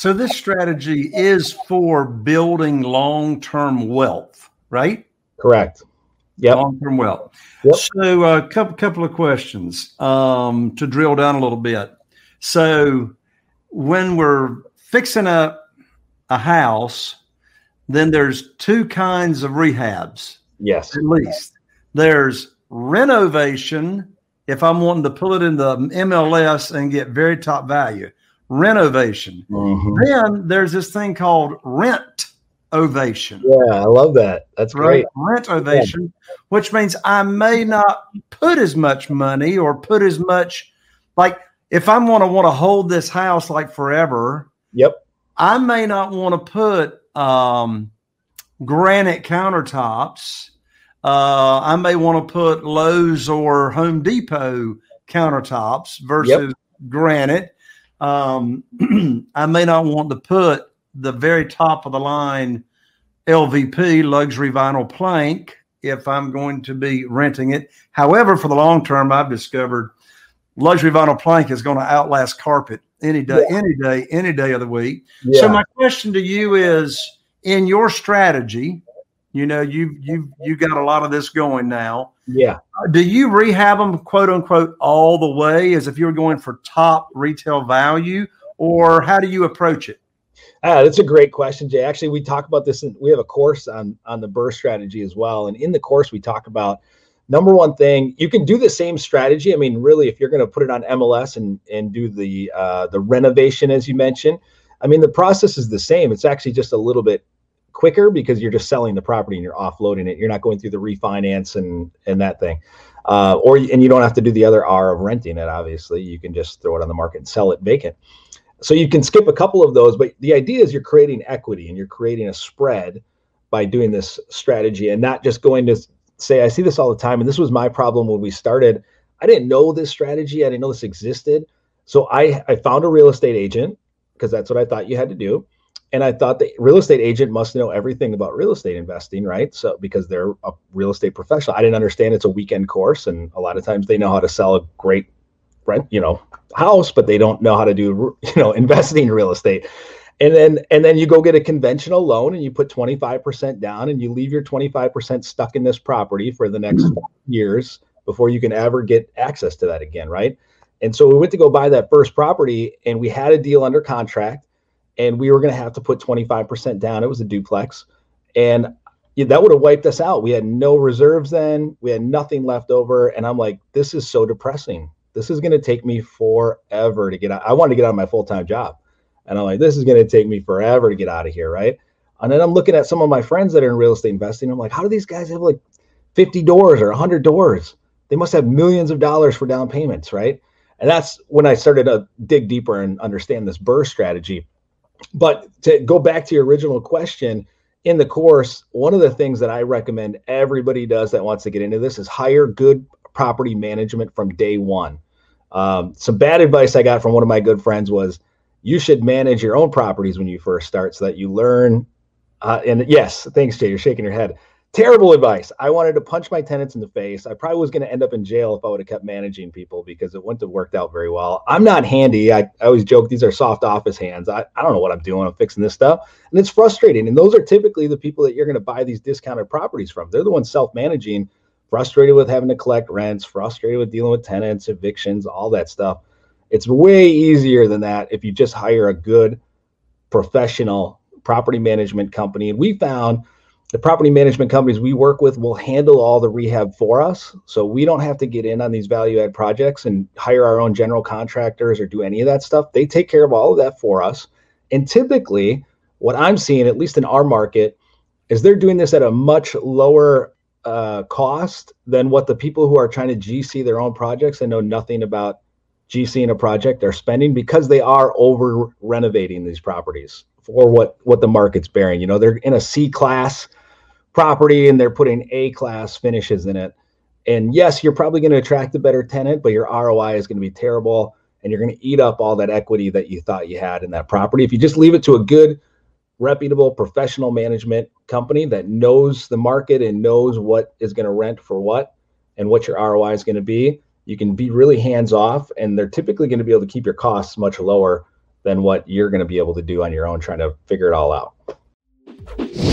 So, this strategy is for building long term wealth, right? Correct. Yeah. Long term wealth. Yep. So, a uh, couple couple of questions um, to drill down a little bit. So, when we're fixing up a house, then there's two kinds of rehabs. Yes. At least there's renovation. If I'm wanting to pull it in the MLS and get very top value, renovation. Mm-hmm. Then there's this thing called rent ovation. Yeah, I love that. That's right. great. Rent ovation, yeah. which means I may not put as much money or put as much like if I'm going to want to hold this house like forever. Yep. I may not want to put um, granite countertops. Uh, I may want to put Lowe's or Home Depot countertops versus yep. granite. Um, I may not want to put the very top of the line LVP luxury vinyl plank if I'm going to be renting it. However, for the long term, I've discovered luxury vinyl plank is going to outlast carpet any day, yeah. any day, any day of the week. Yeah. So my question to you is in your strategy, you know, you you you got a lot of this going now. Yeah. Uh, do you rehab them quote unquote all the way as if you were going for top retail value or how do you approach it? Uh, that's a great question, Jay. Actually, we talk about this. In, we have a course on on the BRRRR strategy as well, and in the course we talk about number one thing. You can do the same strategy. I mean, really, if you're going to put it on MLS and and do the uh, the renovation as you mentioned, I mean, the process is the same. It's actually just a little bit quicker because you're just selling the property and you're offloading it. You're not going through the refinance and and that thing. Uh, or and you don't have to do the other R of renting it. Obviously, you can just throw it on the market and sell it vacant so you can skip a couple of those, but the idea is you're creating equity and you're creating a spread by doing this strategy and not just going to say, I see this all the time. And this was my problem when we started. I didn't know this strategy, I didn't know this existed. So I, I found a real estate agent because that's what I thought you had to do. And I thought the real estate agent must know everything about real estate investing, right? So because they're a real estate professional, I didn't understand it's a weekend course, and a lot of times they know how to sell a great rent, you know, house, but they don't know how to do, you know, investing in real estate. And then and then you go get a conventional loan and you put 25% down and you leave your 25% stuck in this property for the next mm-hmm. years before you can ever get access to that again, right? And so we went to go buy that first property and we had a deal under contract and we were going to have to put 25% down. It was a duplex. And that would have wiped us out. We had no reserves then. We had nothing left over. And I'm like, this is so depressing this is going to take me forever to get out. I wanted to get out of my full time job. And I'm like, this is going to take me forever to get out of here. Right. And then I'm looking at some of my friends that are in real estate investing. I'm like, how do these guys have like 50 doors or 100 doors? They must have millions of dollars for down payments. Right. And that's when I started to dig deeper and understand this BRRRR strategy. But to go back to your original question, in the course, one of the things that I recommend everybody does that wants to get into this is hire good property management from day one. Um, some bad advice I got from one of my good friends was you should manage your own properties when you first start so that you learn. Uh, and yes, thanks, Jay. You're shaking your head. Terrible advice. I wanted to punch my tenants in the face. I probably was going to end up in jail if I would have kept managing people because it wouldn't have worked out very well. I'm not handy. I, I always joke these are soft office hands. I, I don't know what I'm doing. I'm fixing this stuff. And it's frustrating. And those are typically the people that you're going to buy these discounted properties from. They're the ones self managing frustrated with having to collect rents, frustrated with dealing with tenants, evictions, all that stuff. It's way easier than that if you just hire a good professional property management company. And we found the property management companies we work with will handle all the rehab for us. So we don't have to get in on these value add projects and hire our own general contractors or do any of that stuff. They take care of all of that for us. And typically, what I'm seeing, at least in our market, is they're doing this at a much lower uh, cost than what the people who are trying to GC their own projects and know nothing about GCing a project are spending because they are over renovating these properties for what what the market's bearing. You know, they're in a C class property and they're putting A class finishes in it. And yes, you're probably going to attract a better tenant, but your ROI is going to be terrible and you're going to eat up all that equity that you thought you had in that property. If you just leave it to a good reputable professional management company that knows the market and knows what is going to rent for what and what your ROI is going to be, you can be really hands off and they're typically going to be able to keep your costs much lower than what you're going to be able to do on your own trying to figure it all out.